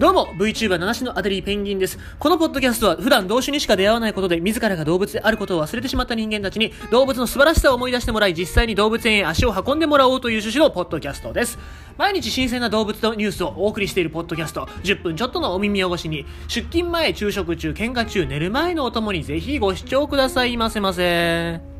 どうも、VTuber 七種のアデリーペンギンです。このポッドキャストは普段動種にしか出会わないことで自らが動物であることを忘れてしまった人間たちに動物の素晴らしさを思い出してもらい実際に動物園へ足を運んでもらおうという趣旨のポッドキャストです。毎日新鮮な動物のニュースをお送りしているポッドキャスト、10分ちょっとのお耳汚しに出勤前、昼食中、喧嘩中、寝る前のお供にぜひご視聴くださいませませ。